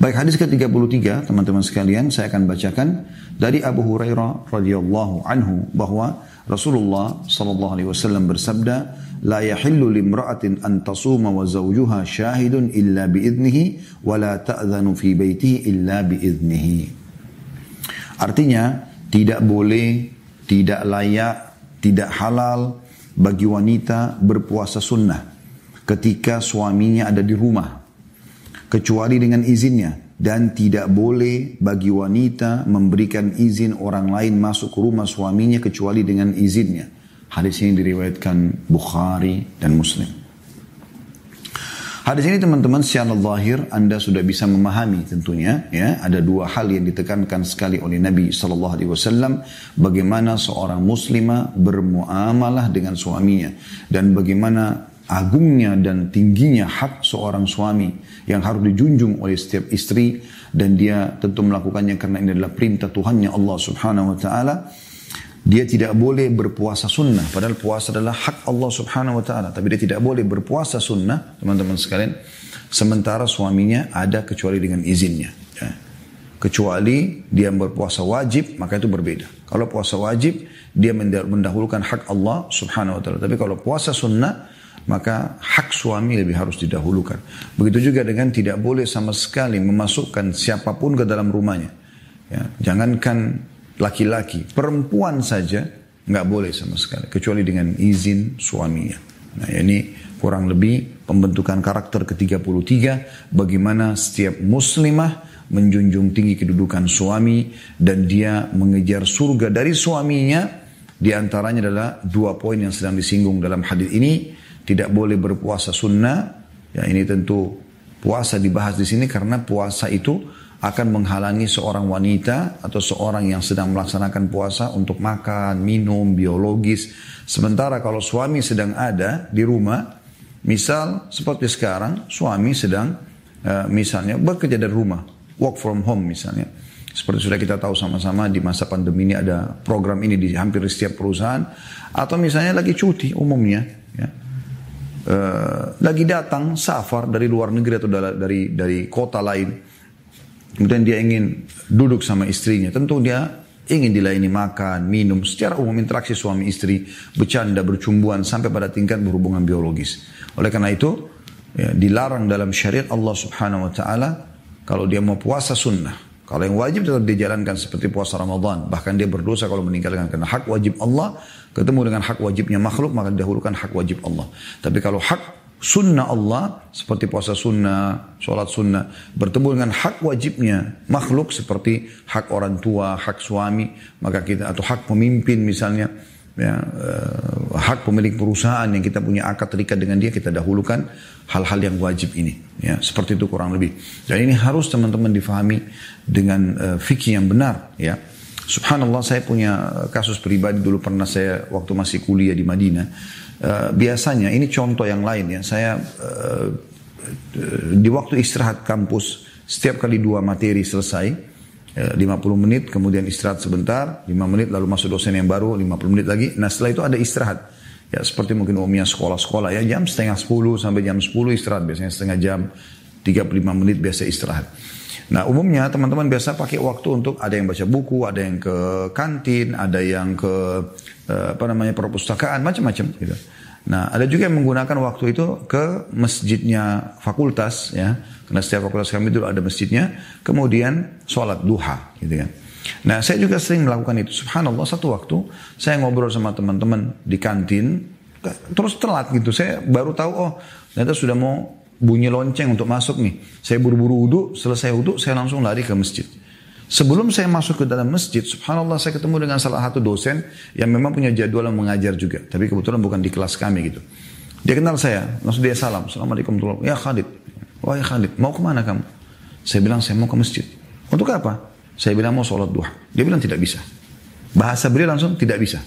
Baik hadis ke-33 teman-teman sekalian saya akan bacakan dari Abu Hurairah radhiyallahu anhu bahwa Rasulullah sallallahu alaihi wasallam bersabda la yahillu limra'atin an tasuma wa zawjuha syahidun illa biidnihi wa la ta'dhanu fi baitihi illa biidnihi. Artinya tidak boleh, tidak layak, tidak halal bagi wanita berpuasa sunnah ketika suaminya ada di rumah kecuali dengan izinnya dan tidak boleh bagi wanita memberikan izin orang lain masuk ke rumah suaminya kecuali dengan izinnya. Hadis ini diriwayatkan Bukhari dan Muslim. Hadis ini teman-teman secara zahir Anda sudah bisa memahami tentunya ya ada dua hal yang ditekankan sekali oleh Nabi Wasallam bagaimana seorang muslimah bermuamalah dengan suaminya dan bagaimana agungnya dan tingginya hak seorang suami yang harus dijunjung oleh setiap istri dan dia tentu melakukannya karena ini adalah perintah Tuhannya Allah Subhanahu wa taala. Dia tidak boleh berpuasa sunnah padahal puasa adalah hak Allah Subhanahu wa taala, tapi dia tidak boleh berpuasa sunnah, teman-teman sekalian, sementara suaminya ada kecuali dengan izinnya. Ya. Kecuali dia berpuasa wajib, maka itu berbeda. Kalau puasa wajib, dia mendahulukan hak Allah subhanahu wa ta'ala. Tapi kalau puasa sunnah, maka hak suami lebih harus didahulukan. Begitu juga dengan tidak boleh sama sekali memasukkan siapa pun ke dalam rumahnya. Ya, jangankan laki-laki, perempuan saja nggak boleh sama sekali, kecuali dengan izin suaminya. Nah ini kurang lebih pembentukan karakter ke-33 bagaimana setiap muslimah menjunjung tinggi kedudukan suami dan dia mengejar surga dari suaminya di antaranya adalah dua poin yang sedang disinggung dalam hadis ini tidak boleh berpuasa sunnah. Ya ini tentu puasa dibahas di sini karena puasa itu akan menghalangi seorang wanita atau seorang yang sedang melaksanakan puasa untuk makan, minum, biologis. Sementara kalau suami sedang ada di rumah, misal seperti sekarang suami sedang uh, misalnya bekerja dari rumah, work from home misalnya. Seperti sudah kita tahu sama-sama di masa pandemi ini ada program ini di hampir setiap perusahaan. Atau misalnya lagi cuti umumnya. Ya uh, lagi datang safar dari luar negeri atau dari dari kota lain. Kemudian dia ingin duduk sama istrinya. Tentu dia ingin dilayani makan, minum, secara umum interaksi suami istri, bercanda, bercumbuan sampai pada tingkat berhubungan biologis. Oleh karena itu, ya, dilarang dalam syariat Allah Subhanahu wa taala kalau dia mau puasa sunnah. Kalau yang wajib tetap dijalankan seperti puasa Ramadan. Bahkan dia berdosa kalau meninggalkan karena hak wajib Allah ketemu dengan hak wajibnya makhluk maka didahulukan hak wajib Allah. Tapi kalau hak sunnah Allah seperti puasa sunnah, sholat sunnah bertemu dengan hak wajibnya makhluk seperti hak orang tua, hak suami, maka kita atau hak pemimpin misalnya ya, uh, hak pemilik perusahaan yang kita punya akad terikat dengan dia kita dahulukan hal-hal yang wajib ini. Ya seperti itu kurang lebih. Dan ini harus teman-teman difahami dengan uh, fikih yang benar ya. Subhanallah saya punya kasus pribadi dulu pernah saya waktu masih kuliah di Madinah. Uh, biasanya ini contoh yang lain ya. Saya uh, di waktu istirahat kampus setiap kali dua materi selesai 50 ya, menit, kemudian istirahat sebentar, 5 menit lalu masuk dosen yang baru, 50 menit lagi. Nah setelah itu ada istirahat. Ya seperti mungkin umumnya sekolah-sekolah ya jam setengah 10 sampai jam 10 istirahat biasanya setengah jam 35 menit biasa istirahat. Nah umumnya teman-teman biasa pakai waktu untuk ada yang baca buku, ada yang ke kantin, ada yang ke eh, apa namanya perpustakaan, macam-macam gitu. Nah, ada juga yang menggunakan waktu itu ke masjidnya fakultas ya. Karena setiap fakultas kami itu ada masjidnya, kemudian sholat duha gitu kan. Nah, saya juga sering melakukan itu. Subhanallah, satu waktu saya ngobrol sama teman-teman di kantin, terus telat gitu. Saya baru tahu, oh ternyata sudah mau bunyi lonceng untuk masuk nih. Saya buru-buru uduk, selesai uduk, saya langsung lari ke masjid. Sebelum saya masuk ke dalam masjid, subhanallah saya ketemu dengan salah satu dosen yang memang punya jadwal mengajar juga. Tapi kebetulan bukan di kelas kami gitu. Dia kenal saya, langsung dia salam. Assalamualaikum warahmatullahi Ya Khalid. Wah ya Khalid, mau ke mana kamu? Saya bilang saya mau ke masjid. Untuk apa? Saya bilang mau sholat duha. Dia bilang tidak bisa. Bahasa beliau langsung tidak bisa.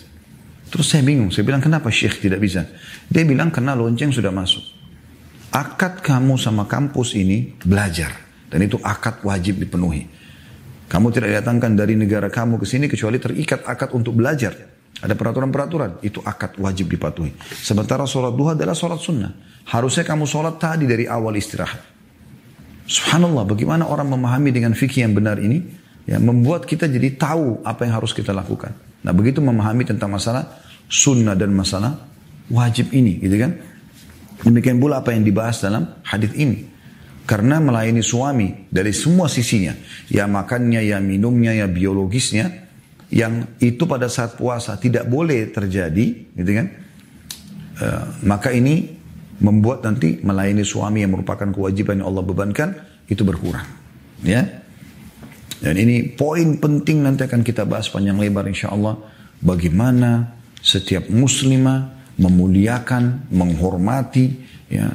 Terus saya bingung. Saya bilang kenapa syekh tidak bisa? Dia bilang karena lonceng sudah masuk. Akad kamu sama kampus ini belajar. Dan itu akad wajib dipenuhi. Kamu tidak datangkan dari negara kamu ke sini kecuali terikat akad untuk belajar. Ada peraturan-peraturan, itu akad wajib dipatuhi. Sementara sholat duha adalah sholat sunnah. Harusnya kamu sholat tadi dari awal istirahat. Subhanallah, bagaimana orang memahami dengan fikih yang benar ini, ya, membuat kita jadi tahu apa yang harus kita lakukan. Nah, begitu memahami tentang masalah sunnah dan masalah wajib ini, gitu kan? Demikian pula apa yang dibahas dalam hadis ini. Karena melayani suami dari semua sisinya, ya makannya, ya minumnya, ya biologisnya, yang itu pada saat puasa tidak boleh terjadi, gitu kan? Uh, maka ini membuat nanti melayani suami yang merupakan kewajiban yang Allah bebankan itu berkurang. Ya. Dan ini poin penting nanti akan kita bahas panjang lebar insya Allah. Bagaimana setiap muslimah memuliakan, menghormati, ya,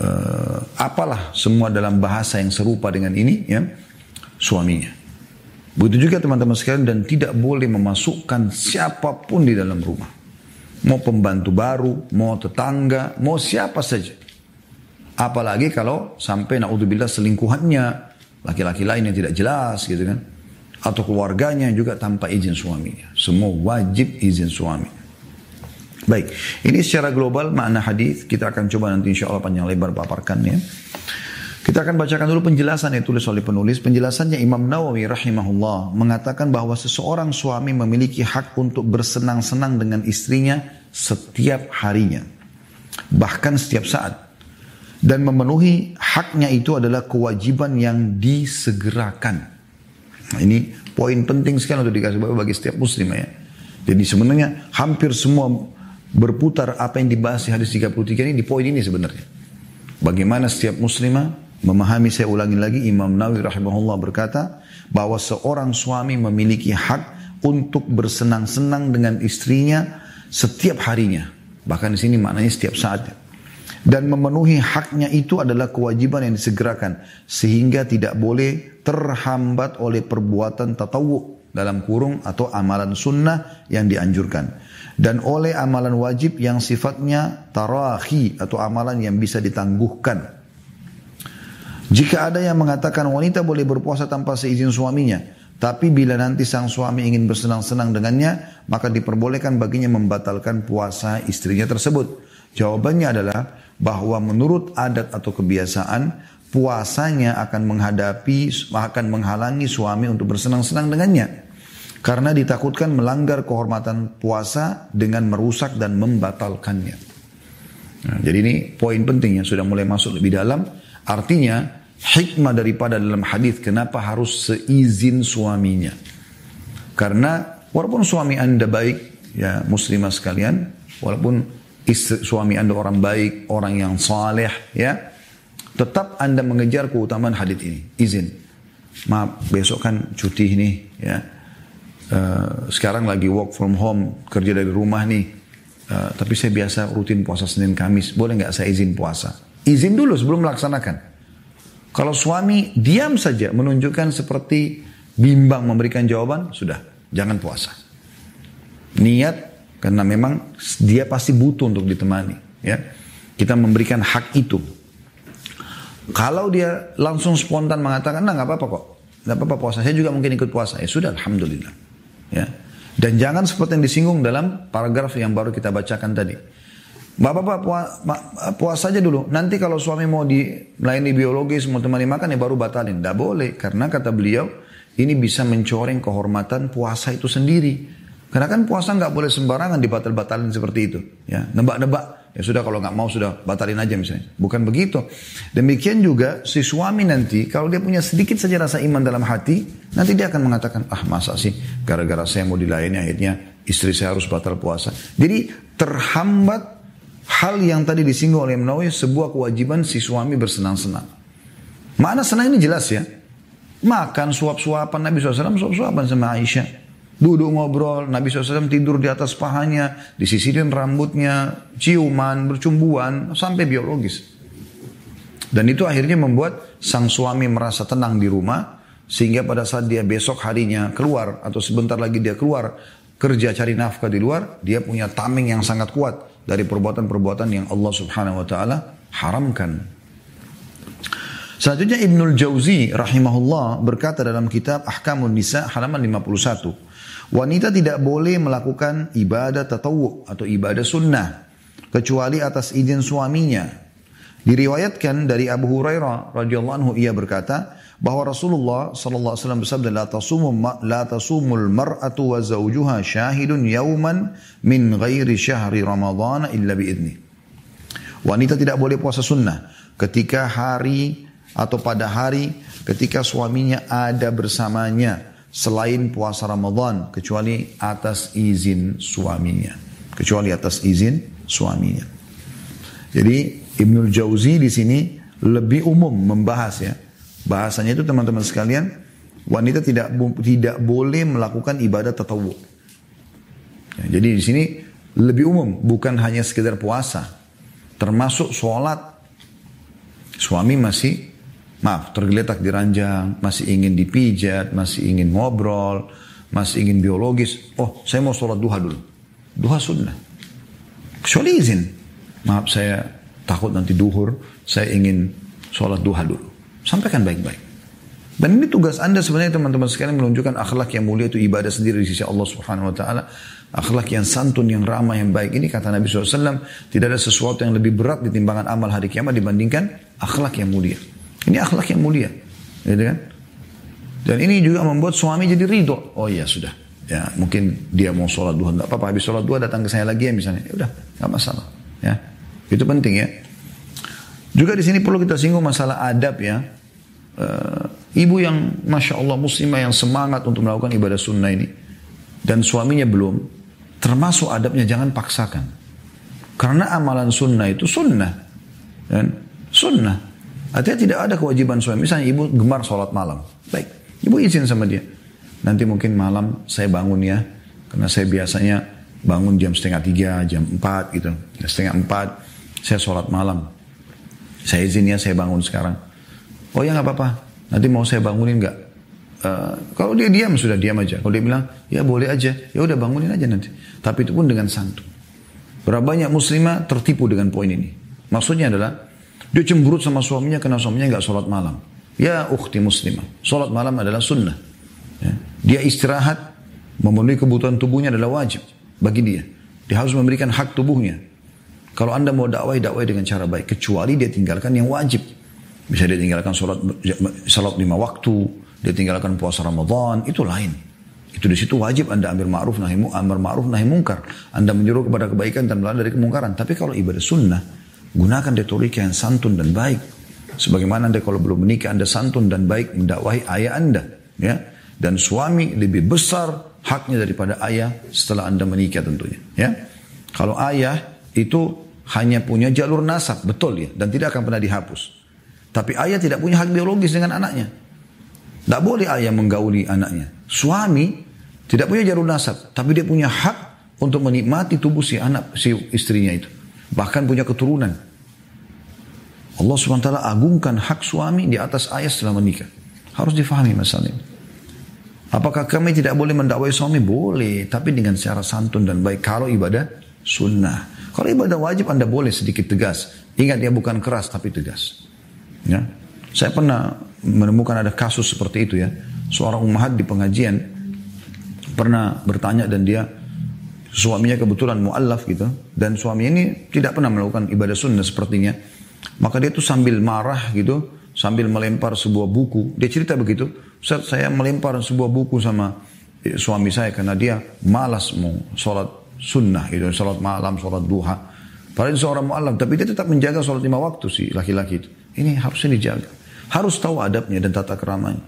uh, apalah semua dalam bahasa yang serupa dengan ini, ya, suaminya. Begitu juga teman-teman sekalian dan tidak boleh memasukkan siapa pun di dalam rumah mau pembantu baru, mau tetangga, mau siapa saja. Apalagi kalau sampai naudzubillah selingkuhannya laki-laki lain yang tidak jelas gitu kan. Atau keluarganya juga tanpa izin suaminya. Semua wajib izin suami. Baik, ini secara global makna hadis kita akan coba nanti insya Allah panjang lebar paparkan ya. Kita akan bacakan dulu penjelasan yang ditulis oleh penulis. Penjelasannya Imam Nawawi rahimahullah mengatakan bahwa seseorang suami memiliki hak untuk bersenang-senang dengan istrinya setiap harinya. Bahkan setiap saat. Dan memenuhi haknya itu adalah kewajiban yang disegerakan. Nah, ini poin penting sekali untuk dikasih bagi setiap muslim ya. Jadi sebenarnya hampir semua berputar apa yang dibahas di hadis 33 ini di poin ini sebenarnya. Bagaimana setiap muslimah memahami saya ulangi lagi Imam Nawawi rahimahullah berkata bahwa seorang suami memiliki hak untuk bersenang-senang dengan istrinya setiap harinya. Bahkan di sini maknanya setiap saat dan memenuhi haknya itu adalah kewajiban yang disegerakan sehingga tidak boleh terhambat oleh perbuatan tatawu dalam kurung atau amalan sunnah yang dianjurkan dan oleh amalan wajib yang sifatnya tarahi atau amalan yang bisa ditangguhkan jika ada yang mengatakan wanita boleh berpuasa tanpa seizin suaminya, tapi bila nanti sang suami ingin bersenang-senang dengannya, maka diperbolehkan baginya membatalkan puasa istrinya tersebut. Jawabannya adalah bahwa menurut adat atau kebiasaan, puasanya akan menghadapi, akan menghalangi suami untuk bersenang-senang dengannya. Karena ditakutkan melanggar kehormatan puasa dengan merusak dan membatalkannya. Nah, jadi ini poin penting yang sudah mulai masuk lebih dalam. Artinya hikmah daripada dalam hadis kenapa harus seizin suaminya. Karena walaupun suami anda baik, ya muslimah sekalian, walaupun istri, suami anda orang baik, orang yang saleh, ya, tetap anda mengejar keutamaan hadis ini. Izin. Maaf, besok kan cuti ini, ya. Uh, sekarang lagi work from home, kerja dari rumah nih. Uh, tapi saya biasa rutin puasa Senin Kamis. Boleh nggak saya izin puasa? Izin dulu sebelum melaksanakan. Kalau suami diam saja menunjukkan seperti bimbang memberikan jawaban, sudah, jangan puasa. Niat karena memang dia pasti butuh untuk ditemani, ya. Kita memberikan hak itu. Kalau dia langsung spontan mengatakan, nah nggak apa-apa kok, nggak apa-apa puasa, saya juga mungkin ikut puasa, ya sudah, alhamdulillah, ya. Dan jangan seperti yang disinggung dalam paragraf yang baru kita bacakan tadi. Bapak-bapak puasa aja dulu. Nanti kalau suami mau di melayani biologis, mau temani makan ya baru batalin. Tidak boleh. Karena kata beliau, ini bisa mencoreng kehormatan puasa itu sendiri. Karena kan puasa nggak boleh sembarangan dibatal-batalin seperti itu. Ya, nebak-nebak. Ya sudah kalau nggak mau sudah batalin aja misalnya. Bukan begitu. Demikian juga si suami nanti kalau dia punya sedikit saja rasa iman dalam hati, nanti dia akan mengatakan, ah masa sih gara-gara saya mau dilayani akhirnya istri saya harus batal puasa. Jadi terhambat hal yang tadi disinggung oleh Nawawi sebuah kewajiban si suami bersenang-senang. Mana senang ini jelas ya. Makan suap-suapan Nabi SAW, suap-suapan sama Aisyah. Duduk ngobrol, Nabi SAW tidur di atas pahanya, disisirin rambutnya, ciuman, bercumbuan, sampai biologis. Dan itu akhirnya membuat sang suami merasa tenang di rumah, sehingga pada saat dia besok harinya keluar, atau sebentar lagi dia keluar, kerja cari nafkah di luar, dia punya tameng yang sangat kuat dari perbuatan-perbuatan yang Allah subhanahu wa ta'ala haramkan. Selanjutnya Ibnul Jauzi rahimahullah berkata dalam kitab Ahkamun Nisa halaman 51. Wanita tidak boleh melakukan ibadah tatawu atau ibadah sunnah kecuali atas izin suaminya Diriwayatkan dari Abu Hurairah radhiyallahu anhu ia berkata bahwa Rasulullah sallallahu alaihi wasallam bersabda la tasumu la tasumul mar'atu wa zawjuha syahidun yauman min ghairi syahri ramadhan illa biidni. Wanita tidak boleh puasa sunnah ketika hari atau pada hari ketika suaminya ada bersamanya selain puasa Ramadan kecuali atas izin suaminya. Kecuali atas izin suaminya. Jadi Ibnul Jauzi di sini lebih umum membahas ya. Bahasanya itu teman-teman sekalian, wanita tidak tidak boleh melakukan ibadah tatawu. Ya, jadi di sini lebih umum, bukan hanya sekedar puasa. Termasuk sholat. Suami masih, maaf, tergeletak di ranjang, masih ingin dipijat, masih ingin ngobrol, masih ingin biologis. Oh, saya mau sholat duha dulu. Duha sunnah. Kecuali izin. Maaf, saya takut nanti duhur, saya ingin sholat duha dulu. Sampaikan baik-baik. Dan ini tugas anda sebenarnya teman-teman sekalian menunjukkan akhlak yang mulia itu ibadah sendiri di sisi Allah subhanahu wa ta'ala. Akhlak yang santun, yang ramah, yang baik. Ini kata Nabi SAW, tidak ada sesuatu yang lebih berat di timbangan amal hari kiamat dibandingkan akhlak yang mulia. Ini akhlak yang mulia. Gitu kan? Dan ini juga membuat suami jadi ridho. Oh iya sudah. Ya mungkin dia mau sholat duha. Tidak apa-apa habis sholat duha datang ke saya lagi ya misalnya. Ya udah nggak masalah. Ya itu penting ya. Juga di sini perlu kita singgung masalah adab ya. Uh, ibu yang masya Allah muslimah yang semangat untuk melakukan ibadah sunnah ini dan suaminya belum, termasuk adabnya jangan paksakan. Karena amalan sunnah itu sunnah, dan sunnah. Artinya tidak ada kewajiban suami. Misalnya ibu gemar sholat malam, baik, ibu izin sama dia. Nanti mungkin malam saya bangun ya, karena saya biasanya bangun jam setengah tiga, jam empat gitu, setengah empat saya sholat malam. Saya izin ya saya bangun sekarang. Oh ya nggak apa-apa. Nanti mau saya bangunin nggak? Uh, kalau dia diam sudah diam aja. Kalau dia bilang ya boleh aja, ya udah bangunin aja nanti. Tapi itu pun dengan santun. Berapa banyak muslimah tertipu dengan poin ini? Maksudnya adalah dia cemberut sama suaminya karena suaminya nggak sholat malam. Ya ukhti muslimah, sholat malam adalah sunnah. Ya. Dia istirahat, memenuhi kebutuhan tubuhnya adalah wajib bagi dia. Dia harus memberikan hak tubuhnya. Kalau anda mau dakwah, dakwah dengan cara baik. Kecuali dia tinggalkan yang wajib. Bisa dia tinggalkan sholat, sholat lima waktu. Dia tinggalkan puasa Ramadan. Itu lain. Itu di situ wajib anda ambil ma'ruf nahi amar ma'ruf nahi mungkar. Anda menyuruh kepada kebaikan dan melarang dari kemungkaran. Tapi kalau ibadah sunnah, gunakan retorika yang santun dan baik. Sebagaimana anda kalau belum menikah, anda santun dan baik mendakwahi ayah anda. Ya. Dan suami lebih besar haknya daripada ayah setelah anda menikah tentunya. Ya. Kalau ayah itu hanya punya jalur nasab, betul ya, dan tidak akan pernah dihapus. Tapi ayah tidak punya hak biologis dengan anaknya. Tidak boleh ayah menggauli anaknya. Suami tidak punya jalur nasab, tapi dia punya hak untuk menikmati tubuh si anak, si istrinya itu. Bahkan punya keturunan. Allah SWT agungkan hak suami di atas ayah setelah menikah. Harus difahami masalah ini. Apakah kami tidak boleh mendakwai suami? Boleh, tapi dengan secara santun dan baik. Kalau ibadah sunnah. Kalau ibadah wajib Anda boleh sedikit tegas. Ingat dia bukan keras tapi tegas. Ya. Saya pernah menemukan ada kasus seperti itu ya. Seorang ummahat di pengajian pernah bertanya dan dia suaminya kebetulan muallaf gitu dan suaminya ini tidak pernah melakukan ibadah sunnah sepertinya. Maka dia tuh sambil marah gitu, sambil melempar sebuah buku. Dia cerita begitu, saya melempar sebuah buku sama eh, suami saya karena dia malas mau sholat sunnah itu sholat malam, sholat duha. Padahal seorang mu'alaf, tapi dia tetap menjaga sholat lima waktu si laki-laki itu. Ini harusnya dijaga. Harus tahu adabnya dan tata keramanya.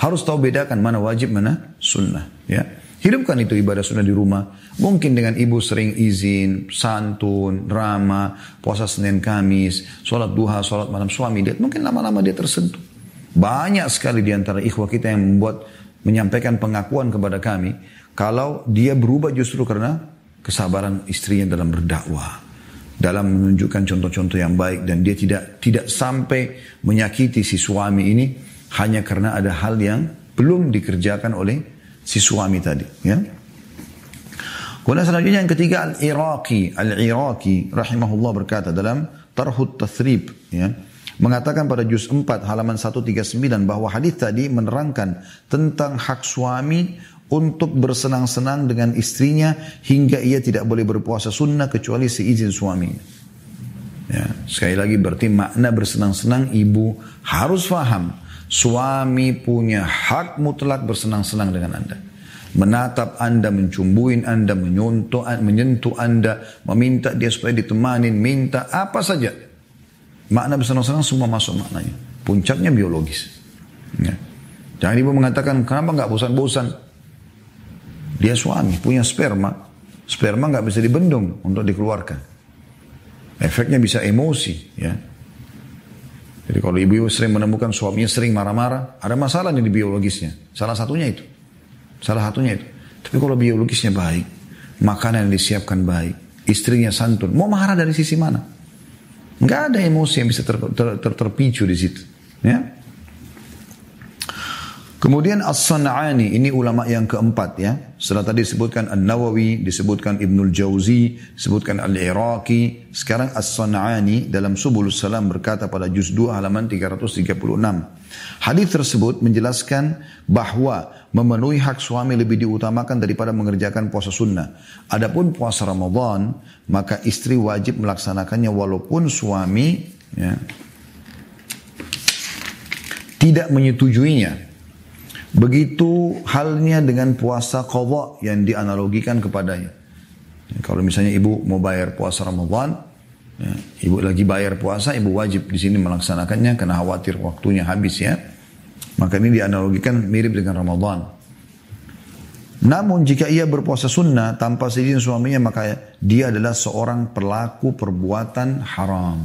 Harus tahu bedakan mana wajib, mana sunnah. Ya. Hidupkan itu ibadah sunnah di rumah. Mungkin dengan ibu sering izin, santun, ramah, puasa Senin Kamis, sholat duha, sholat malam suami dia. Mungkin lama-lama dia tersentuh. Banyak sekali di antara ikhwah kita yang membuat menyampaikan pengakuan kepada kami kalau dia berubah justru karena kesabaran istrinya dalam berdakwah, dalam menunjukkan contoh-contoh yang baik dan dia tidak tidak sampai menyakiti si suami ini hanya karena ada hal yang belum dikerjakan oleh si suami tadi, ya. Kemudian selanjutnya yang ketiga Al-Iraqi, Al-Iraqi rahimahullah berkata dalam Tarhut Tathrib, ya, mengatakan pada juz 4 halaman 139 bahwa hadis tadi menerangkan tentang hak suami untuk bersenang-senang dengan istrinya hingga ia tidak boleh berpuasa sunnah kecuali seizin suaminya. Ya, sekali lagi berarti makna bersenang-senang ibu harus faham. Suami punya hak mutlak bersenang-senang dengan anda. Menatap anda, mencumbuin anda, menyentuh, menyentuh anda, meminta dia supaya ditemanin, minta apa saja. Makna bersenang-senang semua masuk maknanya. Puncaknya biologis. Ya. Jangan ibu mengatakan, kenapa nggak bosan-bosan? Dia suami, punya sperma. Sperma nggak bisa dibendung untuk dikeluarkan. Efeknya bisa emosi, ya. Jadi kalau ibu-ibu sering menemukan suaminya sering marah-marah, ada masalah nih di biologisnya. Salah satunya itu. Salah satunya itu. Tapi kalau biologisnya baik, makanan yang disiapkan baik, istrinya santun, mau marah dari sisi mana? Nggak ada emosi yang bisa ter, ter, ter, terpicu di situ. Ya. Kemudian As-San'ani, ini ulama yang keempat ya. Setelah tadi disebutkan An-Nawawi, disebutkan Ibnul Jauzi, disebutkan Al-Iraqi. Sekarang As-San'ani dalam Subulus Salam berkata pada juz 2 halaman 336. Hadis tersebut menjelaskan bahwa memenuhi hak suami lebih diutamakan daripada mengerjakan puasa sunnah. Adapun puasa Ramadan, maka istri wajib melaksanakannya walaupun suami ya, tidak menyetujuinya. Begitu halnya dengan puasa qadha yang dianalogikan kepadanya. Kalau misalnya ibu mau bayar puasa Ramadan, ya, ibu lagi bayar puasa, ibu wajib di sini melaksanakannya karena khawatir waktunya habis ya. Maka ini dianalogikan mirip dengan Ramadan. Namun jika ia berpuasa sunnah tanpa seizin suaminya maka dia adalah seorang pelaku perbuatan haram.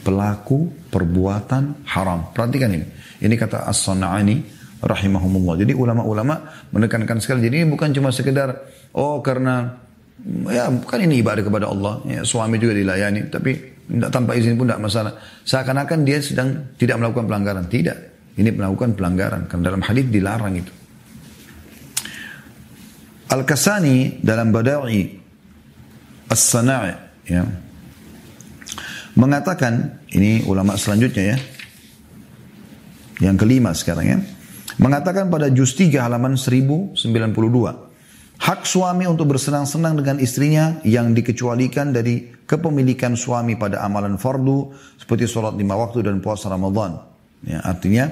Pelaku perbuatan haram. Perhatikan ini. Ini kata As-Sana'ani rahimahumullah. Jadi ulama-ulama menekankan sekali. Jadi ini bukan cuma sekedar oh karena ya bukan ini ibadah kepada Allah. Ya, suami juga dilayani, tapi tidak tanpa izin pun tidak masalah. Seakan-akan dia sedang tidak melakukan pelanggaran. Tidak. Ini melakukan pelanggaran. Karena dalam hadis dilarang itu. Al-Kasani dalam Bada'i As-Sana'i ya, mengatakan ini ulama selanjutnya ya. Yang kelima sekarang ya mengatakan pada juz 3 halaman 1092 hak suami untuk bersenang-senang dengan istrinya yang dikecualikan dari kepemilikan suami pada amalan fardu seperti sholat lima waktu dan puasa Ramadan. Ya, artinya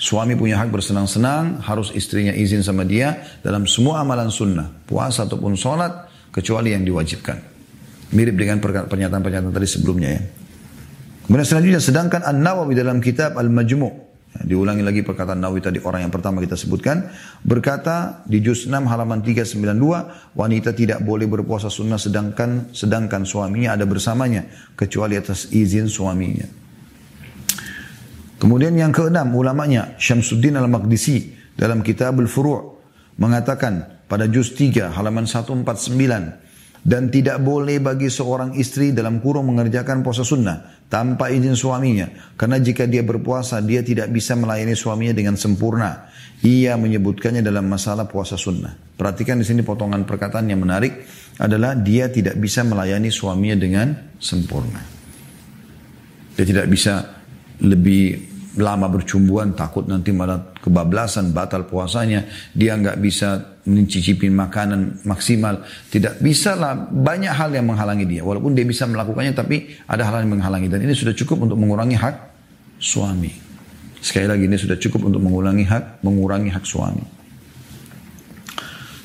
suami punya hak bersenang-senang harus istrinya izin sama dia dalam semua amalan sunnah puasa ataupun sholat kecuali yang diwajibkan. Mirip dengan pernyataan-pernyataan tadi sebelumnya ya. Kemudian selanjutnya sedangkan An-Nawawi dalam kitab Al-Majmu' Diulangi lagi perkataan Nawawi tadi orang yang pertama kita sebutkan. Berkata di juz 6 halaman 392. Wanita tidak boleh berpuasa sunnah sedangkan sedangkan suaminya ada bersamanya. Kecuali atas izin suaminya. Kemudian yang keenam ulamanya Syamsuddin al-Maqdisi dalam kitab al-Furu' mengatakan pada juz 3 halaman 149 dan tidak boleh bagi seorang istri dalam kurung mengerjakan puasa sunnah tanpa izin suaminya. Karena jika dia berpuasa, dia tidak bisa melayani suaminya dengan sempurna. Ia menyebutkannya dalam masalah puasa sunnah. Perhatikan di sini potongan perkataan yang menarik adalah dia tidak bisa melayani suaminya dengan sempurna. Dia tidak bisa lebih lama bercumbuan takut nanti malah kebablasan batal puasanya. Dia nggak bisa mencicipi makanan maksimal. Tidak bisa lah banyak hal yang menghalangi dia. Walaupun dia bisa melakukannya tapi ada hal yang menghalangi. Dan ini sudah cukup untuk mengurangi hak suami. Sekali lagi ini sudah cukup untuk mengurangi hak mengurangi hak suami.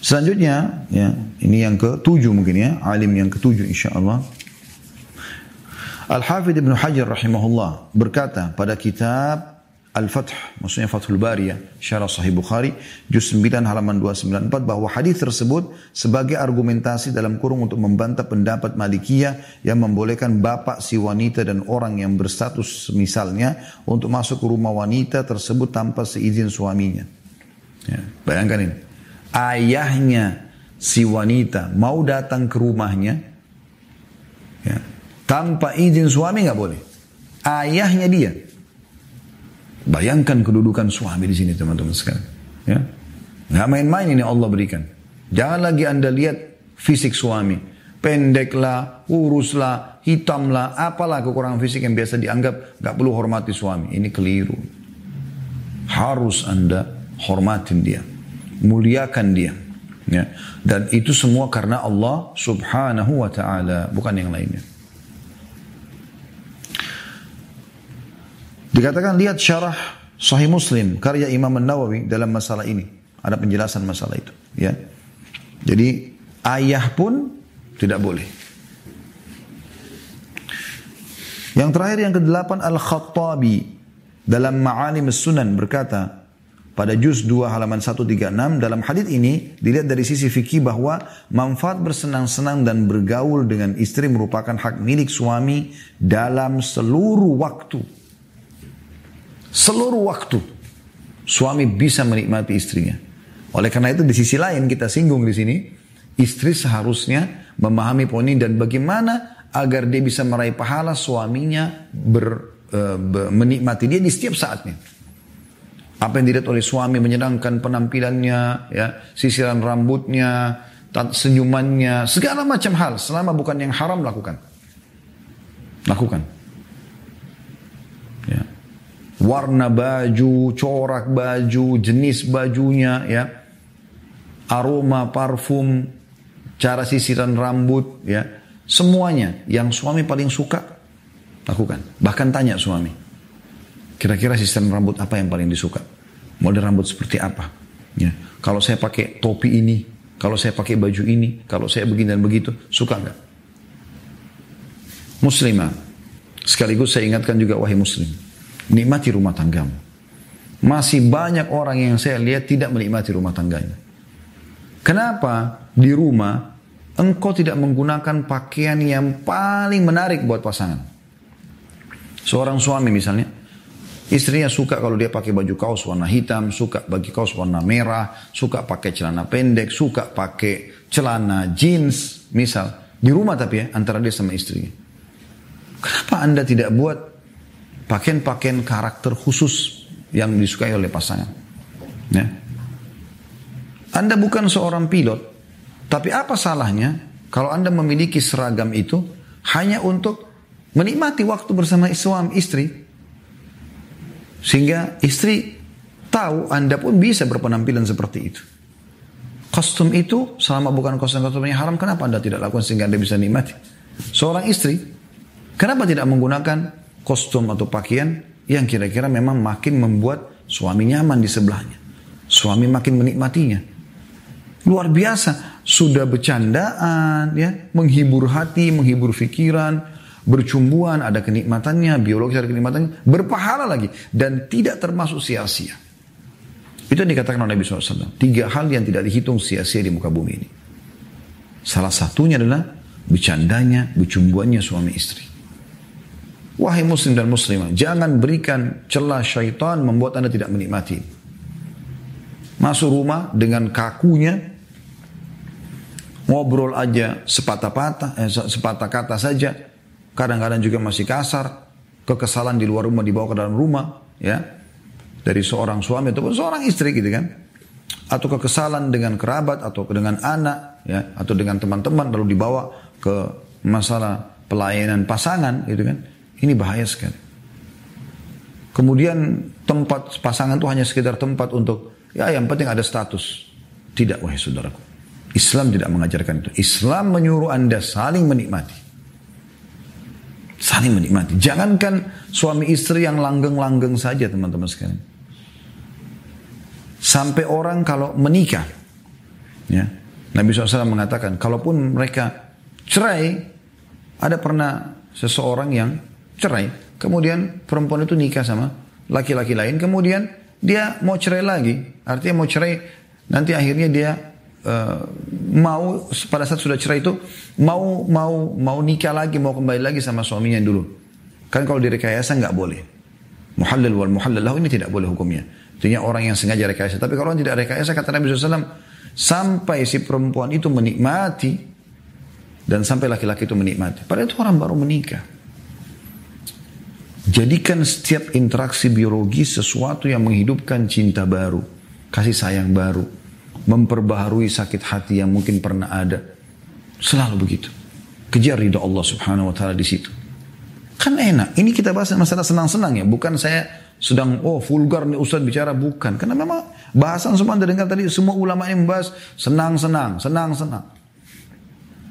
Selanjutnya ya ini yang ketujuh mungkin ya alim yang ketujuh insya Allah Al-Hafidh Ibn Hajar rahimahullah berkata pada kitab Al-Fath, maksudnya Fathul Bari ya, Syarah Sahih Bukhari, juz 9 halaman 294 bahwa hadis tersebut sebagai argumentasi dalam kurung untuk membantah pendapat Malikiyah yang membolehkan bapak si wanita dan orang yang berstatus misalnya untuk masuk ke rumah wanita tersebut tanpa seizin suaminya. Ya, bayangkan ini. Ayahnya si wanita mau datang ke rumahnya, ya, tanpa izin suami nggak boleh. Ayahnya dia. Bayangkan kedudukan suami di sini teman-teman sekalian. Ya. Nggak main-main ini Allah berikan. Jangan lagi anda lihat fisik suami. Pendeklah, uruslah, hitamlah, apalah kekurangan fisik yang biasa dianggap nggak perlu hormati suami. Ini keliru. Harus anda hormatin dia. Muliakan dia. Ya. Dan itu semua karena Allah subhanahu wa ta'ala. Bukan yang lainnya. Dikatakan lihat syarah Sahih Muslim karya Imam An-Nawawi dalam masalah ini. Ada penjelasan masalah itu, ya. Jadi ayah pun tidak boleh. Yang terakhir yang kedelapan Al-Khattabi dalam Ma'alim Sunan berkata pada juz 2 halaman 136 dalam hadis ini dilihat dari sisi fikih bahwa manfaat bersenang-senang dan bergaul dengan istri merupakan hak milik suami dalam seluruh waktu. Seluruh waktu suami bisa menikmati istrinya. Oleh karena itu di sisi lain kita singgung di sini, istri seharusnya memahami poin ini dan bagaimana agar dia bisa meraih pahala suaminya ber, e, ber, menikmati dia di setiap saatnya. Apa yang dilihat oleh suami menyenangkan penampilannya, ya, sisiran rambutnya, senyumannya, segala macam hal selama bukan yang haram lakukan. Lakukan. Warna baju, corak baju, jenis bajunya, ya aroma parfum, cara sisiran rambut, ya, semuanya yang suami paling suka lakukan. Bahkan tanya suami, kira-kira sisiran rambut apa yang paling disuka? Model rambut seperti apa? Ya, kalau saya pakai topi ini, kalau saya pakai baju ini, kalau saya begini dan begitu, suka nggak? Muslimah, sekaligus saya ingatkan juga wahai muslim, nikmati rumah tanggamu. Masih banyak orang yang saya lihat tidak menikmati rumah tangganya. Kenapa di rumah engkau tidak menggunakan pakaian yang paling menarik buat pasangan? Seorang suami misalnya, istrinya suka kalau dia pakai baju kaos warna hitam, suka bagi kaos warna merah, suka pakai celana pendek, suka pakai celana jeans, misal. Di rumah tapi ya, antara dia sama istrinya. Kenapa anda tidak buat pakaian-pakaian karakter khusus yang disukai oleh pasangan? Ya. Anda bukan seorang pilot, tapi apa salahnya kalau Anda memiliki seragam itu hanya untuk menikmati waktu bersama suami istri. Sehingga istri tahu Anda pun bisa berpenampilan seperti itu. Kostum itu selama bukan kostum-kostum yang haram, kenapa Anda tidak lakukan sehingga Anda bisa nikmati? Seorang istri, kenapa tidak menggunakan kostum atau pakaian yang kira-kira memang makin membuat suami nyaman di sebelahnya. Suami makin menikmatinya. Luar biasa. Sudah bercandaan, ya, menghibur hati, menghibur pikiran, bercumbuan, ada kenikmatannya, biologis ada kenikmatannya, berpahala lagi. Dan tidak termasuk sia-sia. Itu yang dikatakan oleh Nabi SAW. Tiga hal yang tidak dihitung sia-sia di muka bumi ini. Salah satunya adalah bercandanya, bercumbuannya suami istri. Wahai muslim dan muslimah, jangan berikan celah syaitan membuat anda tidak menikmati. Masuk rumah dengan kakunya, ngobrol aja sepatah-patah, eh, sepatah kata saja. Kadang-kadang juga masih kasar, kekesalan di luar rumah dibawa ke dalam rumah, ya. Dari seorang suami ataupun seorang istri gitu kan. Atau kekesalan dengan kerabat atau dengan anak, ya, atau dengan teman-teman lalu dibawa ke masalah pelayanan pasangan gitu kan. Ini bahaya sekali. Kemudian tempat pasangan itu hanya sekedar tempat untuk ya yang penting ada status. Tidak wahai saudaraku. Islam tidak mengajarkan itu. Islam menyuruh Anda saling menikmati. Saling menikmati. Jangankan suami istri yang langgeng-langgeng saja teman-teman sekalian. Sampai orang kalau menikah. Ya, Nabi SAW mengatakan, kalaupun mereka cerai, ada pernah seseorang yang cerai. Kemudian perempuan itu nikah sama laki-laki lain. Kemudian dia mau cerai lagi. Artinya mau cerai, nanti akhirnya dia uh, mau pada saat sudah cerai itu mau mau mau nikah lagi mau kembali lagi sama suaminya dulu kan kalau direkayasa nggak boleh muhallil wal muhallal ini tidak boleh hukumnya artinya orang yang sengaja rekayasa tapi kalau orang tidak rekayasa kata Nabi SAW sampai si perempuan itu menikmati dan sampai laki-laki itu menikmati padahal itu orang baru menikah jadikan setiap interaksi biologi sesuatu yang menghidupkan cinta baru kasih sayang baru memperbaharui sakit hati yang mungkin pernah ada. Selalu begitu. Kejar ridho Allah subhanahu wa ta'ala di situ. Kan enak. Ini kita bahas masalah senang-senang ya. Bukan saya sedang, oh vulgar nih Ustaz bicara. Bukan. Karena memang bahasan semua anda dengar tadi. Semua ulama yang membahas senang-senang, senang-senang.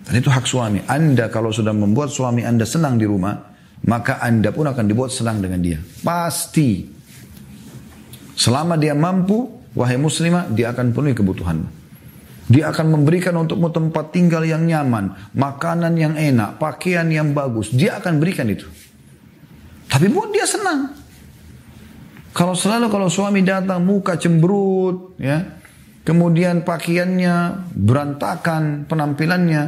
Dan itu hak suami. Anda kalau sudah membuat suami Anda senang di rumah, maka anda pun akan dibuat senang dengan dia. Pasti. Selama dia mampu, wahai muslimah, dia akan penuhi kebutuhanmu. Dia akan memberikan untukmu tempat tinggal yang nyaman, makanan yang enak, pakaian yang bagus. Dia akan berikan itu. Tapi buat dia senang. Kalau selalu kalau suami datang muka cemberut, ya, kemudian pakaiannya berantakan, penampilannya,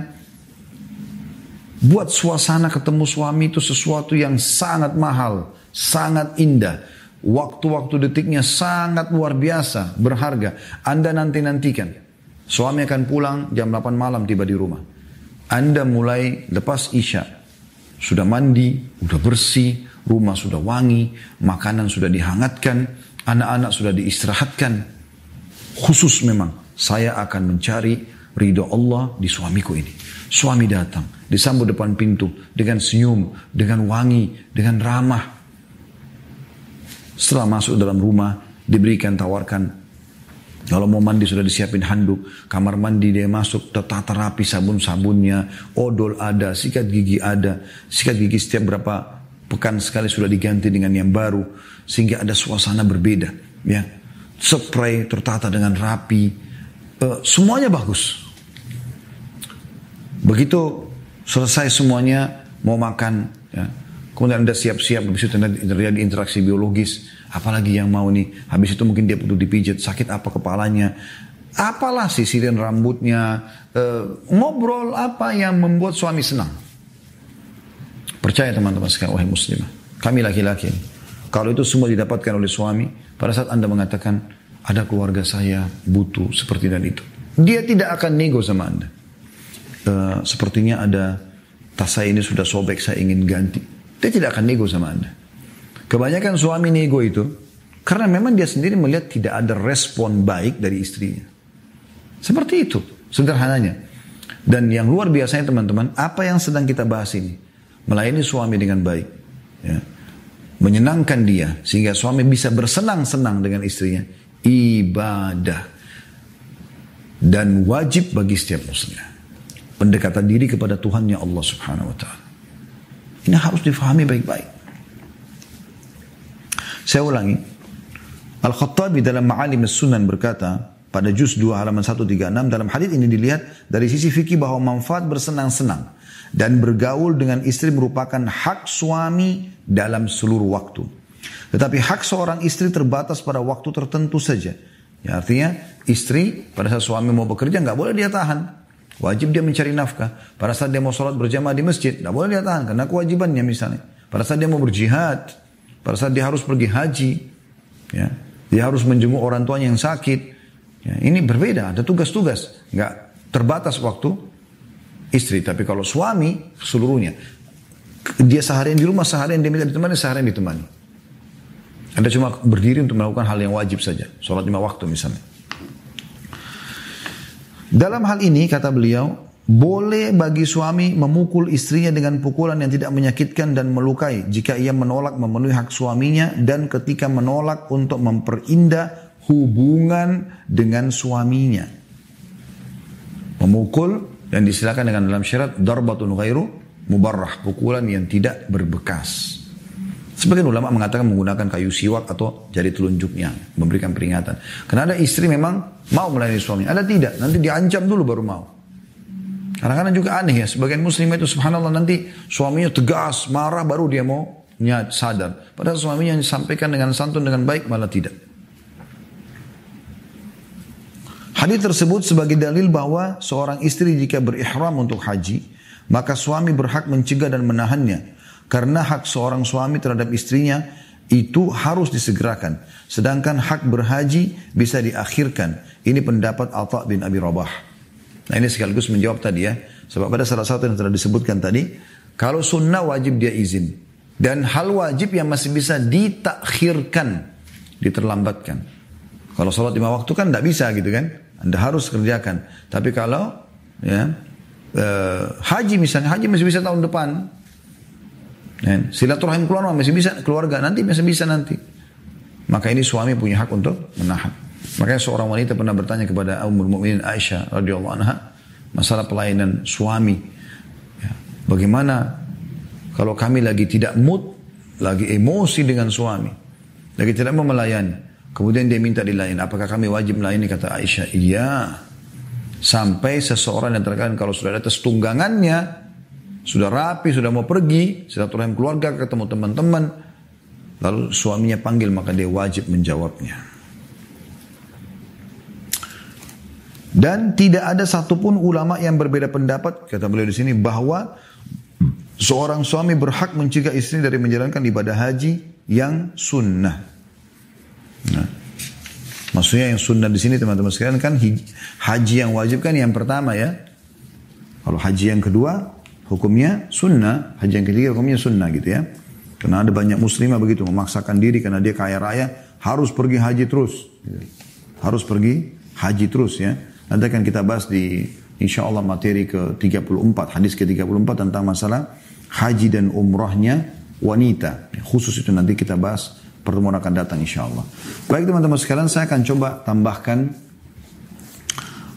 buat suasana ketemu suami itu sesuatu yang sangat mahal, sangat indah. Waktu-waktu detiknya sangat luar biasa, berharga. Anda nanti-nantikan. Suami akan pulang jam 8 malam tiba di rumah. Anda mulai lepas isya. Sudah mandi, sudah bersih, rumah sudah wangi, makanan sudah dihangatkan, anak-anak sudah diistirahatkan. Khusus memang, saya akan mencari ridho Allah di suamiku ini. Suami datang, disambut depan pintu dengan senyum, dengan wangi, dengan ramah. Setelah masuk dalam rumah, diberikan tawarkan kalau mau mandi sudah disiapin handuk, kamar mandi dia masuk, tertata rapi sabun-sabunnya, odol ada, sikat gigi ada, sikat gigi setiap berapa pekan sekali sudah diganti dengan yang baru sehingga ada suasana berbeda ya spray tertata dengan rapi uh, semuanya bagus begitu selesai semuanya mau makan ya kemudian anda siap-siap habis itu terjadi interaksi biologis apalagi yang mau nih habis itu mungkin dia butuh dipijat sakit apa kepalanya apalah sisirin rambutnya uh, ngobrol apa yang membuat suami senang Percaya teman-teman sekalian, wahai muslimah. Kami laki-laki. Kalau itu semua didapatkan oleh suami, pada saat Anda mengatakan, ada keluarga saya butuh seperti dan itu. Dia tidak akan nego sama Anda. Uh, sepertinya ada tas saya ini sudah sobek, saya ingin ganti. Dia tidak akan nego sama Anda. Kebanyakan suami nego itu, karena memang dia sendiri melihat tidak ada respon baik dari istrinya. Seperti itu, sederhananya. Dan yang luar biasanya teman-teman, apa yang sedang kita bahas ini? melayani suami dengan baik, ya. menyenangkan dia sehingga suami bisa bersenang-senang dengan istrinya, ibadah dan wajib bagi setiap muslim. Pendekatan diri kepada Tuhannya Allah Subhanahu wa taala. Ini harus difahami baik-baik. Saya ulangi. Al-Khattabi dalam Ma'alim Sunan berkata, pada juz 2 halaman 136 dalam hadis ini dilihat dari sisi fikih bahwa manfaat bersenang-senang dan bergaul dengan istri merupakan hak suami dalam seluruh waktu. Tetapi hak seorang istri terbatas pada waktu tertentu saja. Ya, artinya istri pada saat suami mau bekerja nggak boleh dia tahan. Wajib dia mencari nafkah. Pada saat dia mau sholat berjamaah di masjid, nggak boleh dia tahan karena kewajibannya misalnya. Pada saat dia mau berjihad, pada saat dia harus pergi haji, ya, dia harus menjenguk orang tuanya yang sakit. Ya, ini berbeda, ada tugas-tugas, nggak terbatas waktu istri. Tapi kalau suami seluruhnya. Dia seharian di rumah, seharian dia minta ditemani, seharian ditemani. Anda cuma berdiri untuk melakukan hal yang wajib saja. Sholat lima waktu misalnya. Dalam hal ini kata beliau, boleh bagi suami memukul istrinya dengan pukulan yang tidak menyakitkan dan melukai jika ia menolak memenuhi hak suaminya dan ketika menolak untuk memperindah hubungan dengan suaminya. Memukul dan disilakan dengan dalam syarat darbatun ghairu mubarrah, pukulan yang tidak berbekas. Sebagian ulama mengatakan menggunakan kayu siwak atau jari telunjuknya, memberikan peringatan. Karena ada istri memang mau melayani suami, ada tidak, nanti diancam dulu baru mau. Kadang-kadang juga aneh ya, sebagian muslim itu subhanallah nanti suaminya tegas, marah baru dia mau sadar. Padahal suaminya disampaikan dengan santun dengan baik malah tidak. Hadis tersebut sebagai dalil bahwa seorang istri jika berihram untuk haji, maka suami berhak mencegah dan menahannya. Karena hak seorang suami terhadap istrinya itu harus disegerakan. Sedangkan hak berhaji bisa diakhirkan. Ini pendapat Atta bin Abi Rabah. Nah ini sekaligus menjawab tadi ya. Sebab pada salah satu yang telah disebutkan tadi. Kalau sunnah wajib dia izin. Dan hal wajib yang masih bisa ditakhirkan. Diterlambatkan. Kalau sholat lima waktu kan tidak bisa gitu kan. Anda harus kerjakan. Tapi kalau ya eh, haji misalnya, haji masih bisa tahun depan. Silaturahim keluarga masih bisa keluarga nanti masih bisa nanti. Maka ini suami punya hak untuk menahan. Makanya seorang wanita pernah bertanya kepada Ummul Mukminin Aisyah radhiyallahu anha masalah pelayanan suami. Ya, bagaimana Kalau kami lagi tidak mood, lagi emosi dengan suami, lagi tidak mau melayani, kemudian dia minta dilayani, apakah kami wajib melayani? Kata Aisyah, iya. Sampai seseorang yang terkadang kalau sudah ada tunggangannya, sudah rapi, sudah mau pergi, silaturahim keluarga, ketemu teman-teman, lalu suaminya panggil maka dia wajib menjawabnya. Dan tidak ada satupun ulama yang berbeda pendapat, kata beliau di sini, bahwa seorang suami berhak mencegah istri dari menjalankan ibadah haji yang sunnah. Nah, Maksudnya yang sunnah di sini teman-teman sekalian kan haji yang wajib kan yang pertama ya. Kalau haji yang kedua hukumnya sunnah, haji yang ketiga hukumnya sunnah gitu ya. Karena ada banyak muslimah begitu memaksakan diri karena dia kaya raya harus pergi haji terus. Harus pergi haji terus ya. Nanti akan kita bahas di insya Allah materi ke 34, hadis ke 34 tentang masalah haji dan umrahnya wanita. Khusus itu nanti kita bahas pertemuan akan datang insya Allah. Baik teman-teman sekalian, saya akan coba tambahkan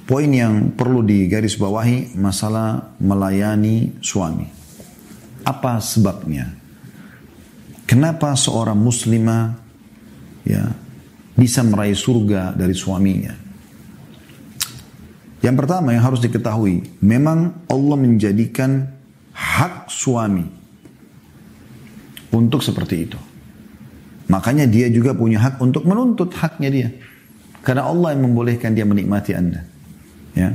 poin yang perlu digaris bawahi masalah melayani suami. Apa sebabnya? Kenapa seorang muslimah ya bisa meraih surga dari suaminya? Yang pertama yang harus diketahui, memang Allah menjadikan hak suami untuk seperti itu. Makanya dia juga punya hak untuk menuntut haknya dia. Karena Allah yang membolehkan dia menikmati anda. Ya.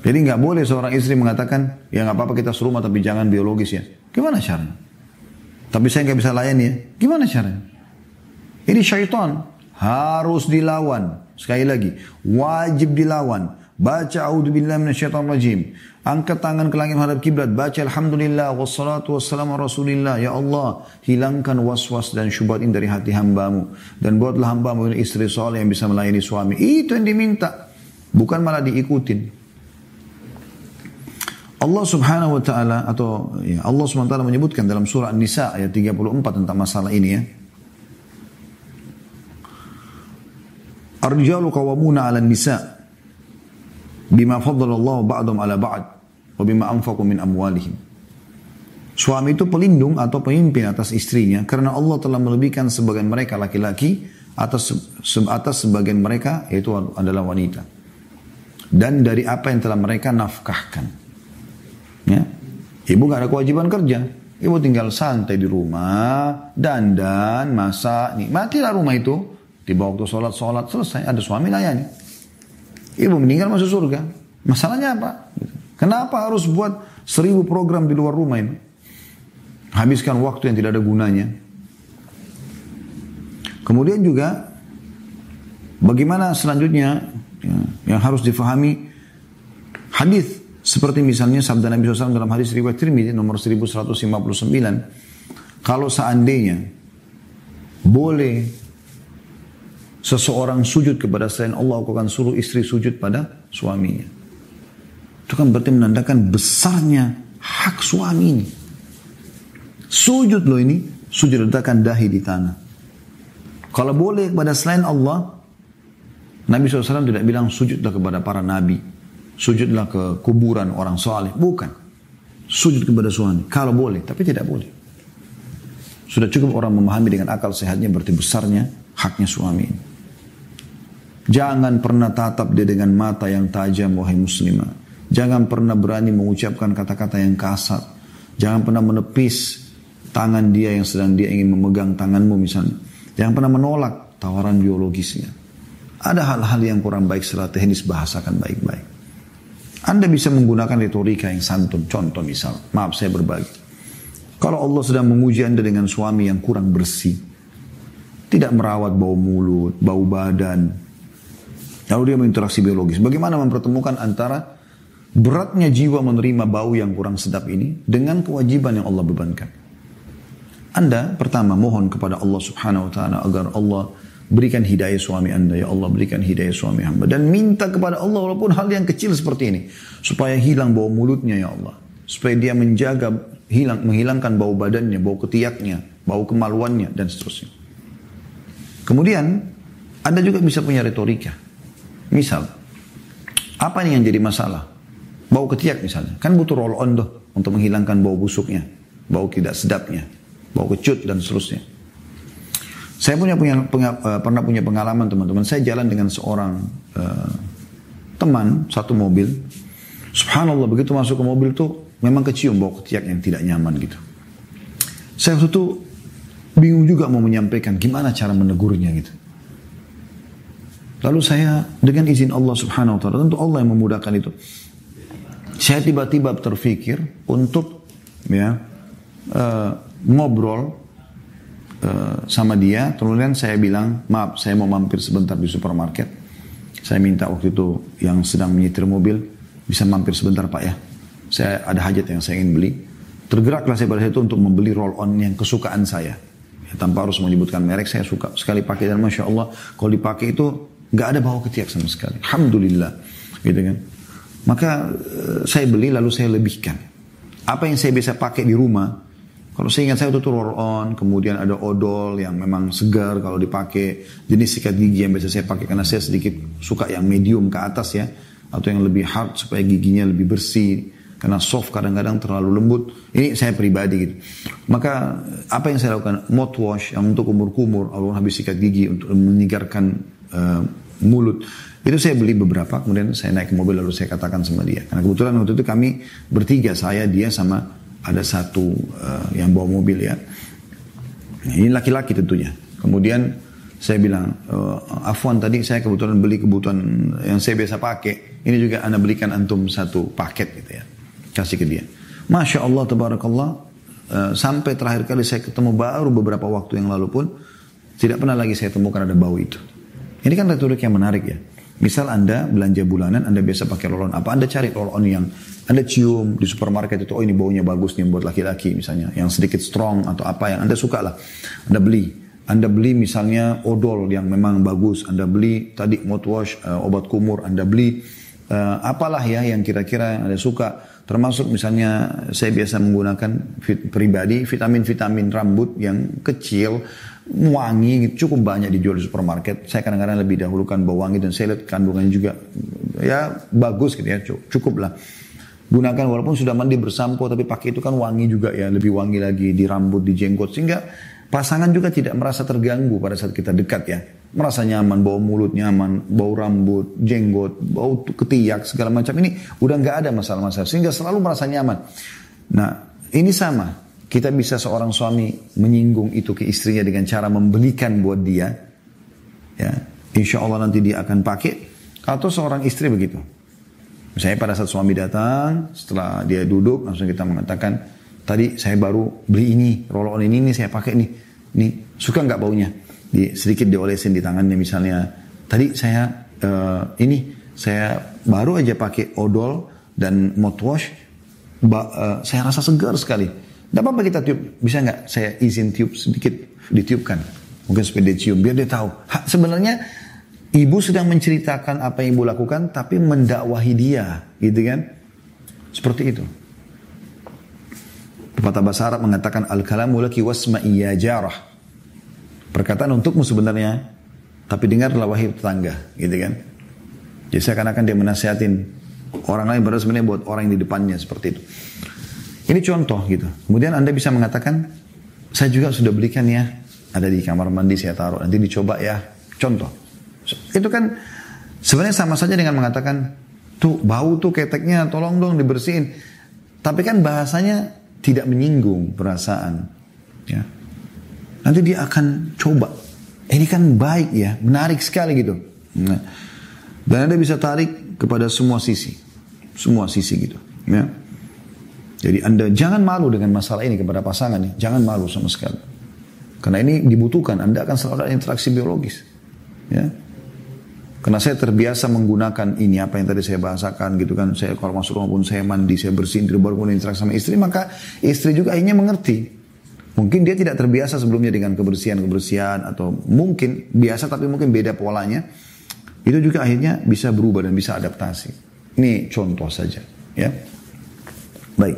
Jadi nggak boleh seorang istri mengatakan, ya nggak apa-apa kita serumah tapi jangan biologis ya. Gimana caranya? Tapi saya nggak bisa layani ya. Gimana caranya? Ini syaitan harus dilawan. Sekali lagi, wajib dilawan. Baca a'udzubillahi minasyaitonirrajim. Angkat tangan ke langit menghadap kiblat. Baca alhamdulillah wassalatu wassalamu rasulillah. Ya Allah, hilangkan was-was dan syubhat ini dari hati hambamu. Dan buatlah hambamu istri soleh yang bisa melayani suami. Itu yang diminta. Bukan malah diikutin. Allah subhanahu wa ta'ala atau ya, Allah subhanahu wa ta'ala menyebutkan dalam surah An-Nisa ayat 34 tentang masalah ini ya. Ar-rijalu qawwamuna 'ala nisa bima faddalallahu ba'dhum ala ba'd wa bima anfaqu min amwalihim. Suami itu pelindung atau pemimpin atas istrinya karena Allah telah melebihkan sebagian mereka laki-laki atas atas sebagian mereka yaitu adalah wanita. Dan dari apa yang telah mereka nafkahkan. Ya. Ibu gak ada kewajiban kerja. Ibu tinggal santai di rumah, dandan, masak, nikmatilah rumah itu. Tiba waktu sholat, sholat selesai. Ada suami layani. Ibu meninggal masuk surga. Masalahnya apa? Kenapa harus buat seribu program di luar rumah ini? Habiskan waktu yang tidak ada gunanya. Kemudian juga bagaimana selanjutnya ya, yang harus difahami hadis seperti misalnya sabda Nabi SAW dalam hadis riwayat Tirmidzi nomor 1159 kalau seandainya boleh seseorang sujud kepada selain Allah, aku akan suruh istri sujud pada suaminya. Itu kan berarti menandakan besarnya hak suami ini. Sujud loh ini, sujud letakkan dahi di tanah. Kalau boleh kepada selain Allah, Nabi SAW tidak bilang sujudlah kepada para nabi. Sujudlah ke kuburan orang soleh. Bukan. Sujud kepada suami. Kalau boleh, tapi tidak boleh. Sudah cukup orang memahami dengan akal sehatnya berarti besarnya haknya suami. Jangan pernah tatap dia dengan mata yang tajam, wahai muslimah. Jangan pernah berani mengucapkan kata-kata yang kasar. Jangan pernah menepis tangan dia yang sedang dia ingin memegang tanganmu misalnya. Jangan pernah menolak tawaran biologisnya. Ada hal-hal yang kurang baik secara teknis bahasakan baik-baik. Anda bisa menggunakan retorika yang santun. Contoh misal, maaf saya berbagi. Kalau Allah sedang menguji Anda dengan suami yang kurang bersih, tidak merawat bau mulut, bau badan, Lalu dia berinteraksi biologis. Bagaimana mempertemukan antara beratnya jiwa menerima bau yang kurang sedap ini dengan kewajiban yang Allah bebankan. Anda pertama mohon kepada Allah subhanahu wa ta'ala agar Allah berikan hidayah suami anda. Ya Allah berikan hidayah suami hamba. Dan minta kepada Allah walaupun hal yang kecil seperti ini. Supaya hilang bau mulutnya ya Allah. Supaya dia menjaga, hilang, menghilangkan bau badannya, bau ketiaknya, bau kemaluannya dan seterusnya. Kemudian anda juga bisa punya retorika. Misal, apa nih yang jadi masalah? Bau ketiak misalnya. Kan butuh roll on tuh untuk menghilangkan bau busuknya. bau tidak sedapnya, bau kecut dan seterusnya. Saya punya, punya, punya uh, pernah punya pengalaman teman-teman. Saya jalan dengan seorang uh, teman satu mobil. Subhanallah begitu masuk ke mobil tuh memang kecium bau ketiak yang tidak nyaman gitu. Saya waktu itu bingung juga mau menyampaikan gimana cara menegurnya gitu. Lalu saya dengan izin Allah Subhanahu wa taala, tentu Allah yang memudahkan itu. Saya tiba-tiba terfikir untuk ya uh, ngobrol uh, sama dia. Kemudian saya bilang, maaf saya mau mampir sebentar di supermarket. Saya minta waktu itu yang sedang menyetir mobil bisa mampir sebentar pak ya. Saya ada hajat yang saya ingin beli. Tergeraklah saya pada itu untuk membeli roll on yang kesukaan saya. Ya, tanpa harus menyebutkan merek, saya suka sekali pakai dan masya Allah kalau dipakai itu nggak ada bau ketiak sama sekali. Alhamdulillah, gitu kan. Maka eh, saya beli lalu saya lebihkan. Apa yang saya bisa pakai di rumah, kalau saya ingat saya itu roll on, kemudian ada odol yang memang segar kalau dipakai, jenis sikat gigi yang biasa saya pakai karena saya sedikit suka yang medium ke atas ya, atau yang lebih hard supaya giginya lebih bersih. Karena soft kadang-kadang terlalu lembut. Ini saya pribadi gitu. Maka apa yang saya lakukan? Mouthwash yang untuk kumur-kumur, Allah habis sikat gigi untuk menyegarkan uh, mulut. Itu saya beli beberapa, kemudian saya naik ke mobil lalu saya katakan sama dia. Karena kebetulan waktu itu kami bertiga, saya, dia sama ada satu uh, yang bawa mobil ya. Nah, ini laki-laki tentunya. Kemudian saya bilang, uh, Afwan tadi saya kebetulan beli kebutuhan yang saya biasa pakai. Ini juga anda belikan antum satu paket gitu ya kasih ke dia. Masya Allah, tabarakallah, uh, sampai terakhir kali saya ketemu baru beberapa waktu yang lalu pun, tidak pernah lagi saya temukan ada bau itu. Ini kan retorik yang menarik ya. Misal Anda belanja bulanan, Anda biasa pakai roll apa? Anda cari roll yang Anda cium di supermarket itu, oh ini baunya bagus nih buat laki-laki misalnya, yang sedikit strong atau apa yang Anda suka lah. Anda beli. Anda beli misalnya odol yang memang bagus, Anda beli tadi mouthwash, uh, obat kumur, Anda beli uh, apalah ya yang kira-kira Anda suka. Termasuk misalnya saya biasa menggunakan fit, pribadi vitamin-vitamin rambut yang kecil, wangi, cukup banyak dijual di supermarket. Saya kadang-kadang lebih dahulukan bau wangi dan saya lihat kandungannya juga ya bagus gitu ya, cukup lah. Gunakan walaupun sudah mandi bersampo tapi pakai itu kan wangi juga ya, lebih wangi lagi di rambut, di jenggot sehingga pasangan juga tidak merasa terganggu pada saat kita dekat ya merasa nyaman, bau mulut nyaman, bau rambut, jenggot, bau ketiak, segala macam ini udah nggak ada masalah-masalah sehingga selalu merasa nyaman. Nah ini sama, kita bisa seorang suami menyinggung itu ke istrinya dengan cara membelikan buat dia, ya, insya Allah nanti dia akan pakai, atau seorang istri begitu. Misalnya pada saat suami datang, setelah dia duduk langsung kita mengatakan, tadi saya baru beli ini, roll on ini, ini saya pakai nih, nih suka nggak baunya? di, sedikit diolesin di tangannya misalnya. Tadi saya uh, ini saya baru aja pakai odol dan mouthwash, ba, uh, saya rasa segar sekali. Tidak apa-apa kita tiup, bisa nggak saya izin tiup sedikit ditiupkan, mungkin supaya dia cium biar dia tahu. Ha, sebenarnya ibu sedang menceritakan apa yang ibu lakukan, tapi mendakwahi dia, gitu kan? Seperti itu. Pepatah bahasa Arab mengatakan al-kalamu laki wasma iya jarah. Perkataan untukmu sebenarnya, tapi dengarlah wahai tetangga, gitu kan. Jadi seakan-akan dia menasihatin orang lain, padahal sebenarnya buat orang yang di depannya seperti itu. Ini contoh gitu. Kemudian Anda bisa mengatakan, saya juga sudah belikan ya, ada di kamar mandi saya taruh, nanti dicoba ya. Contoh. Itu kan sebenarnya sama saja dengan mengatakan, tuh bau tuh keteknya tolong dong dibersihin. Tapi kan bahasanya tidak menyinggung perasaan. Ya. Nanti dia akan coba. Ini kan baik ya, menarik sekali gitu. Nah, dan Anda bisa tarik kepada semua sisi. Semua sisi gitu. Ya. Jadi Anda jangan malu dengan masalah ini kepada pasangan. Ya. Jangan malu sama sekali. Karena ini dibutuhkan. Anda akan selalu ada interaksi biologis. Ya. Karena saya terbiasa menggunakan ini apa yang tadi saya bahasakan gitu kan. Saya kalau masuk rumah pun saya mandi, saya bersihin, baru pun interaksi sama istri. Maka istri juga akhirnya mengerti. Mungkin dia tidak terbiasa sebelumnya dengan kebersihan-kebersihan atau mungkin biasa tapi mungkin beda polanya. Itu juga akhirnya bisa berubah dan bisa adaptasi. Ini contoh saja, ya. Baik.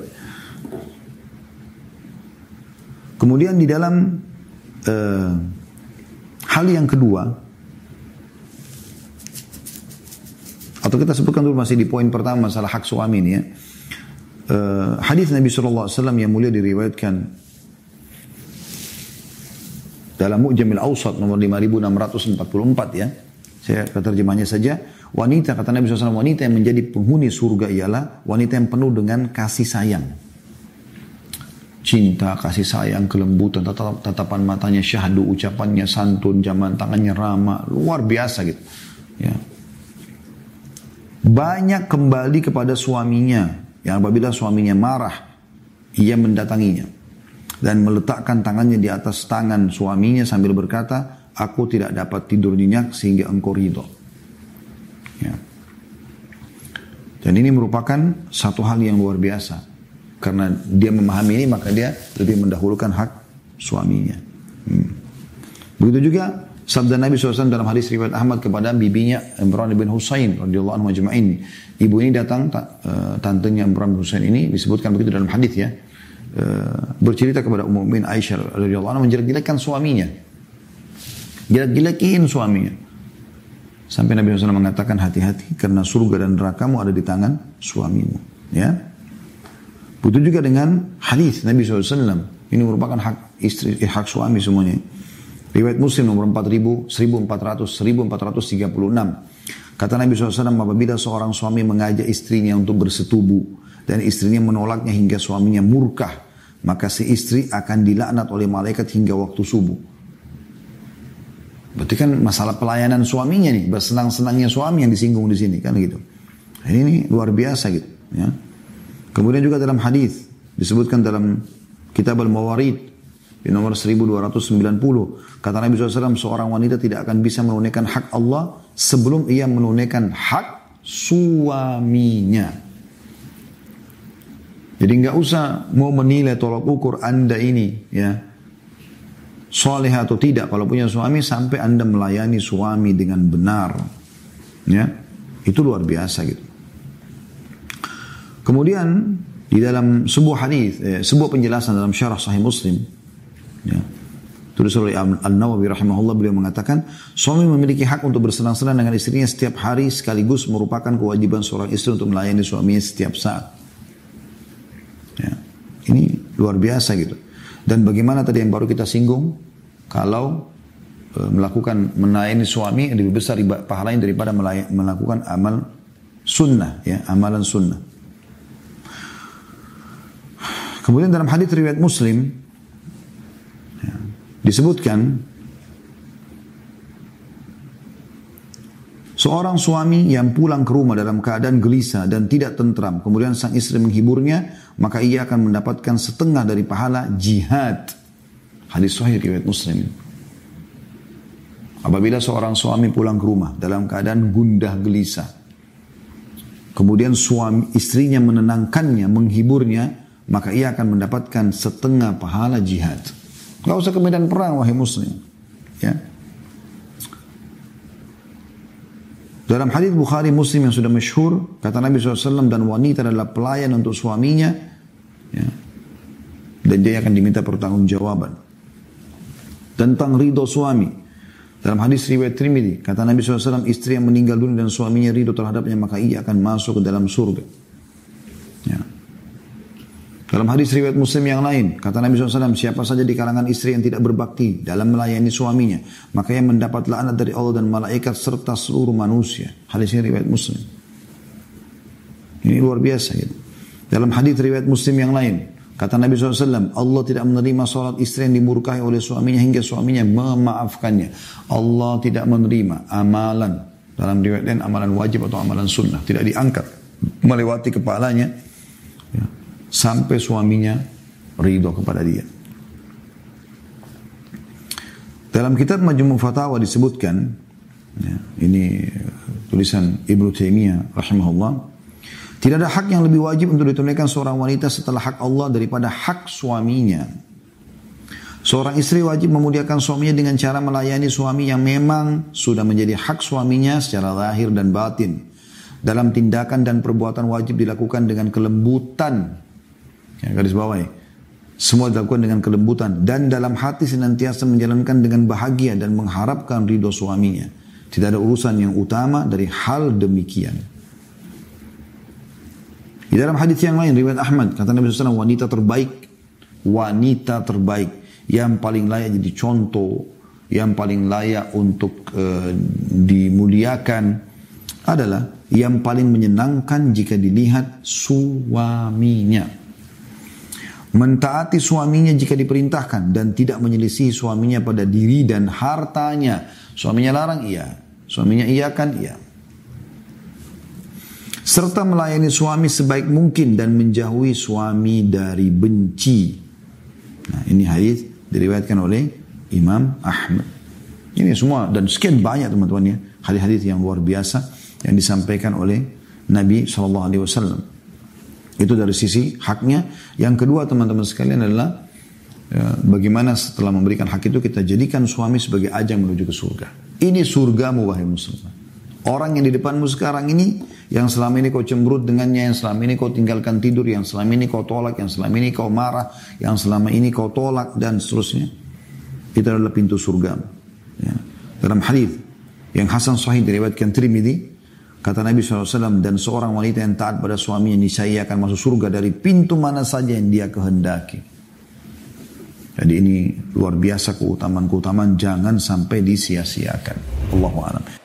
Kemudian di dalam uh, hal yang kedua atau kita sebutkan dulu masih di poin pertama masalah hak suami ini ya. uh, hadis Nabi SAW yang mulia diriwayatkan dalam Mu'jamil Awsat nomor 5644 ya. Saya keterjemahnya saja. Wanita, kata Nabi SAW, wanita yang menjadi penghuni surga ialah wanita yang penuh dengan kasih sayang. Cinta, kasih sayang, kelembutan, tatapan matanya syahdu, ucapannya santun, jaman tangannya ramah, luar biasa gitu. Ya. Banyak kembali kepada suaminya, yang apabila suaminya marah, ia mendatanginya dan meletakkan tangannya di atas tangan suaminya sambil berkata, aku tidak dapat tidur nyenyak sehingga engkau ridho. Ya. Dan ini merupakan satu hal yang luar biasa. Karena dia memahami ini maka dia lebih mendahulukan hak suaminya. Hmm. Begitu juga sabda Nabi SAW dalam hadis riwayat Ahmad kepada bibinya Imran bin Husain radhiyallahu anhu majma'in. Ibu ini datang, uh, tantenya Imran bin Husain ini disebutkan begitu dalam hadis ya Eh, bercerita kepada Ummu Mukminin Aisyah radhiyallahu anha menjelek-jelekan suaminya. Jelek-jelekin suaminya. Sampai Nabi SAW mengatakan hati-hati karena surga dan nerakamu ada di tangan suamimu. Ya. Begitu juga dengan hadis Nabi SAW. Ini merupakan hak istri, eh, hak suami semuanya. Riwayat Muslim nomor 4000, 1400, 1436. Kata Nabi SAW, apabila seorang suami mengajak istrinya untuk bersetubuh, dan istrinya menolaknya hingga suaminya murkah, maka si istri akan dilaknat oleh malaikat hingga waktu subuh. Berarti kan masalah pelayanan suaminya nih, bersenang-senangnya suami yang disinggung di sini kan gitu. Ini, ini luar biasa gitu. Ya. Kemudian juga dalam hadis disebutkan dalam Kitab Al-Mawarid di nomor 1290 kata Nabi SAW seorang wanita tidak akan bisa menunaikan hak Allah sebelum ia menunaikan hak suaminya. Jadi nggak usah mau menilai tolak ukur anda ini ya soleh atau tidak kalau punya suami sampai anda melayani suami dengan benar ya itu luar biasa gitu. Kemudian di dalam sebuah hadis, eh, sebuah penjelasan dalam syarah Sahih Muslim, ya, tulis oleh Al Nawawi rahimahullah beliau mengatakan suami memiliki hak untuk bersenang-senang dengan istrinya setiap hari sekaligus merupakan kewajiban seorang istri untuk melayani suaminya setiap saat. Ya. Ini luar biasa gitu. Dan bagaimana tadi yang baru kita singgung, kalau e, melakukan melayani suami lebih besar pahalanya daripada melakukan amal sunnah, ya amalan sunnah. Kemudian dalam hadis riwayat Muslim disebutkan Seorang suami yang pulang ke rumah dalam keadaan gelisah dan tidak tentram, kemudian sang istri menghiburnya, maka ia akan mendapatkan setengah dari pahala jihad. Hadis sahih riwayat Muslim. Apabila seorang suami pulang ke rumah dalam keadaan gundah gelisah, kemudian suami istrinya menenangkannya, menghiburnya, maka ia akan mendapatkan setengah pahala jihad. Gak usah ke medan perang wahai muslim. Ya. Dalam hadis Bukhari Muslim yang sudah masyhur, kata Nabi SAW dan wanita adalah pelayan untuk suaminya, ya, dan dia akan diminta pertanggungjawaban tentang ridho suami. Dalam hadis riwayat Trimidi, kata Nabi SAW, istri yang meninggal dunia dan suaminya ridho terhadapnya, maka ia akan masuk ke dalam surga. Dalam hadis riwayat Muslim yang lain, kata Nabi SAW, siapa saja di kalangan istri yang tidak berbakti dalam melayani suaminya, maka yang mendapat laknat dari Allah dan malaikat serta seluruh manusia. Hadis ini riwayat Muslim. Ini luar biasa gitu. Dalam hadis riwayat Muslim yang lain, kata Nabi SAW, Allah tidak menerima sholat istri yang dimurkahi oleh suaminya hingga suaminya memaafkannya. Allah tidak menerima amalan dalam riwayat lain amalan wajib atau amalan sunnah tidak diangkat melewati kepalanya sampai suaminya ridho kepada dia. Dalam kitab Majmu' Fatawa disebutkan, ya, ini tulisan Ibnu Taimiyah rahimahullah, tidak ada hak yang lebih wajib untuk ditunaikan seorang wanita setelah hak Allah daripada hak suaminya. Seorang istri wajib memuliakan suaminya dengan cara melayani suami yang memang sudah menjadi hak suaminya secara lahir dan batin. Dalam tindakan dan perbuatan wajib dilakukan dengan kelembutan Ya, garis bawahi. Semua dilakukan dengan kelembutan dan dalam hati senantiasa menjalankan dengan bahagia dan mengharapkan ridho suaminya. Tidak ada urusan yang utama dari hal demikian. Di dalam hadis yang lain riwayat Ahmad kata Nabi SAW wanita terbaik, wanita terbaik yang paling layak jadi contoh, yang paling layak untuk uh, dimuliakan adalah yang paling menyenangkan jika dilihat suaminya. Mentaati suaminya jika diperintahkan dan tidak menyelisih suaminya pada diri dan hartanya. Suaminya larang iya, suaminya iya kan iya serta melayani suami sebaik mungkin dan menjauhi suami dari benci. Nah, ini hadis diriwayatkan oleh Imam Ahmad. Ini semua dan sekian banyak teman-teman ya hadis-hadis yang luar biasa yang disampaikan oleh Nabi Wasallam. Itu dari sisi haknya. Yang kedua teman-teman sekalian adalah ya, bagaimana setelah memberikan hak itu kita jadikan suami sebagai ajang menuju ke surga. Ini surgamu wahai muslim. Orang yang di depanmu sekarang ini, yang selama ini kau cemberut dengannya, yang selama ini kau tinggalkan tidur, yang selama ini kau tolak, yang selama ini kau marah, yang selama ini kau tolak, dan seterusnya. Itu adalah pintu surga. Ya. Dalam hadis yang Hasan Sahih diriwayatkan Trimidi, kata Nabi SAW, dan seorang wanita yang taat pada suaminya, niscaya akan masuk surga dari pintu mana saja yang dia kehendaki. Jadi ini luar biasa keutamaan-keutamaan, jangan sampai disia-siakan. Allahu a'lam.